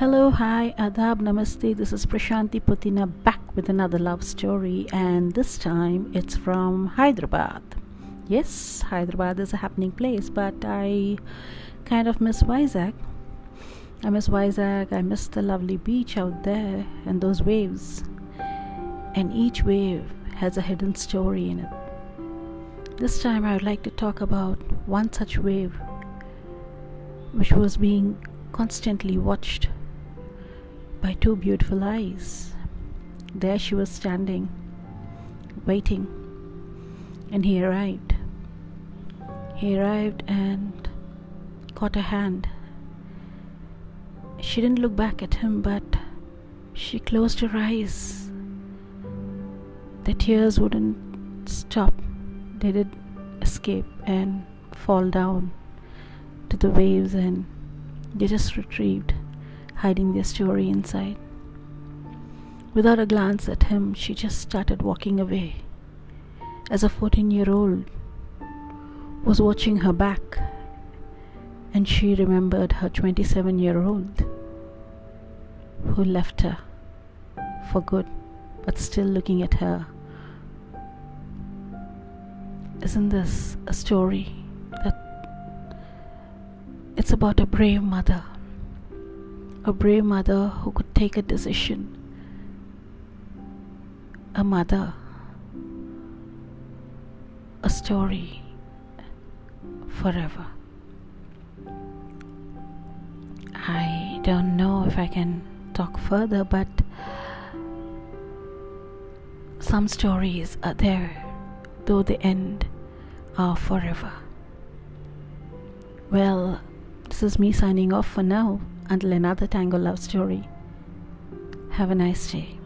Hello, hi, adab, namaste. This is Prashanti Putina back with another love story, and this time it's from Hyderabad. Yes, Hyderabad is a happening place, but I kind of miss Vizag. I miss Vizag, I miss the lovely beach out there and those waves. And each wave has a hidden story in it. This time I would like to talk about one such wave which was being constantly watched by two beautiful eyes. There she was standing, waiting, and he arrived. He arrived and caught her hand. She didn't look back at him, but she closed her eyes. The tears wouldn't stop, they did escape and fall down to the waves, and they just retrieved hiding their story inside. Without a glance at him, she just started walking away. As a 14 year old was watching her back, and she remembered her 27 year old who left her for good, but still looking at her. Isn't this a story that it's about a brave mother? A brave mother who could take a decision, a mother, a story forever. I don't know if I can talk further, but some stories are there, though the end are forever. Well, this is me signing off for now until another Tango love story. Have a nice day.